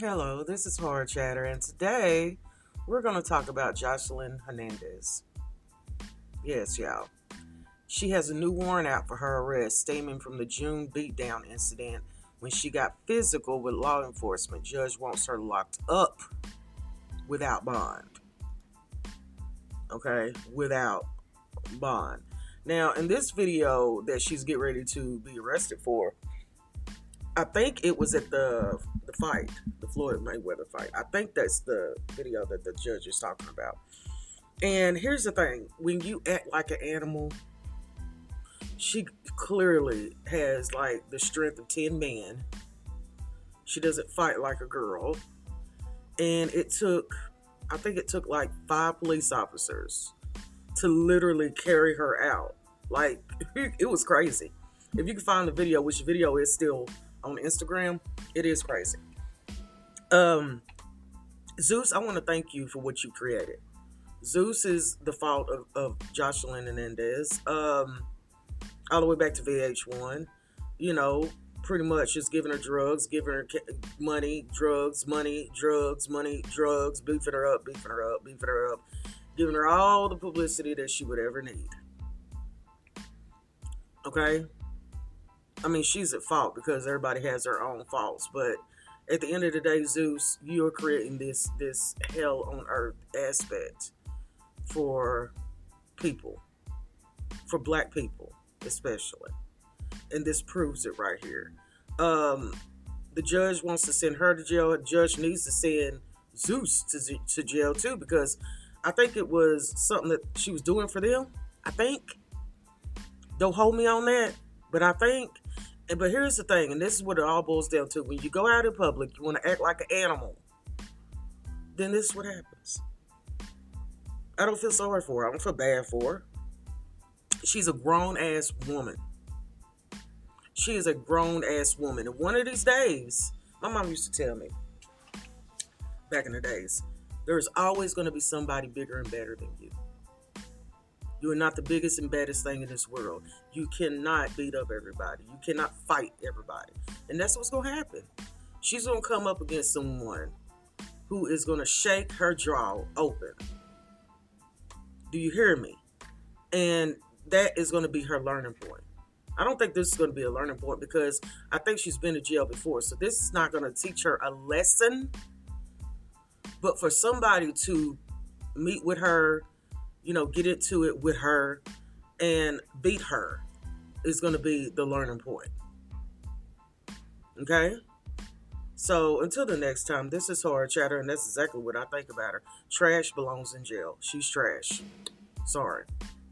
Hello, this is Horror Chatter, and today we're going to talk about Joseline Hernandez. Yes, y'all. She has a new warrant out for her arrest stemming from the June beatdown incident when she got physical with law enforcement. Judge wants her locked up without bond. Okay, without bond. Now, in this video that she's getting ready to be arrested for, I think it was at the the fight, the Floyd Mayweather fight. I think that's the video that the judge is talking about. And here's the thing: when you act like an animal, she clearly has like the strength of ten men. She doesn't fight like a girl, and it took, I think it took like five police officers to literally carry her out. Like it was crazy. If you can find the video, which video is still on Instagram. It is crazy. Um, Zeus, I want to thank you for what you created. Zeus is the fault of, of Joseline Hernandez. Um, all the way back to VH1. You know, pretty much just giving her drugs, giving her money, drugs, money, drugs, money, drugs, beefing her up, beefing her up, beefing her up, giving her all the publicity that she would ever need. Okay? I mean, she's at fault because everybody has their own faults. But at the end of the day, Zeus, you're creating this this hell on earth aspect for people, for black people especially, and this proves it right here. Um, the judge wants to send her to jail. The judge needs to send Zeus to, to jail too because I think it was something that she was doing for them. I think. Don't hold me on that, but I think but here's the thing, and this is what it all boils down to: when you go out in public, you want to act like an animal. Then this is what happens. I don't feel sorry for her. I don't feel bad for her. She's a grown ass woman. She is a grown ass woman. And one of these days, my mom used to tell me back in the days, there's always going to be somebody bigger and better than you. You are not the biggest and baddest thing in this world. You cannot beat up everybody. You cannot fight everybody. And that's what's going to happen. She's going to come up against someone who is going to shake her jaw open. Do you hear me? And that is going to be her learning point. I don't think this is going to be a learning point because I think she's been to jail before. So this is not going to teach her a lesson. But for somebody to meet with her you know, get into it with her and beat her is going to be the learning point. Okay? So until the next time, this is Horror Chatter, and that's exactly what I think about her. Trash belongs in jail. She's trash. Sorry.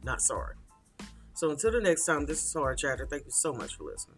Not sorry. So until the next time, this is Horror Chatter. Thank you so much for listening.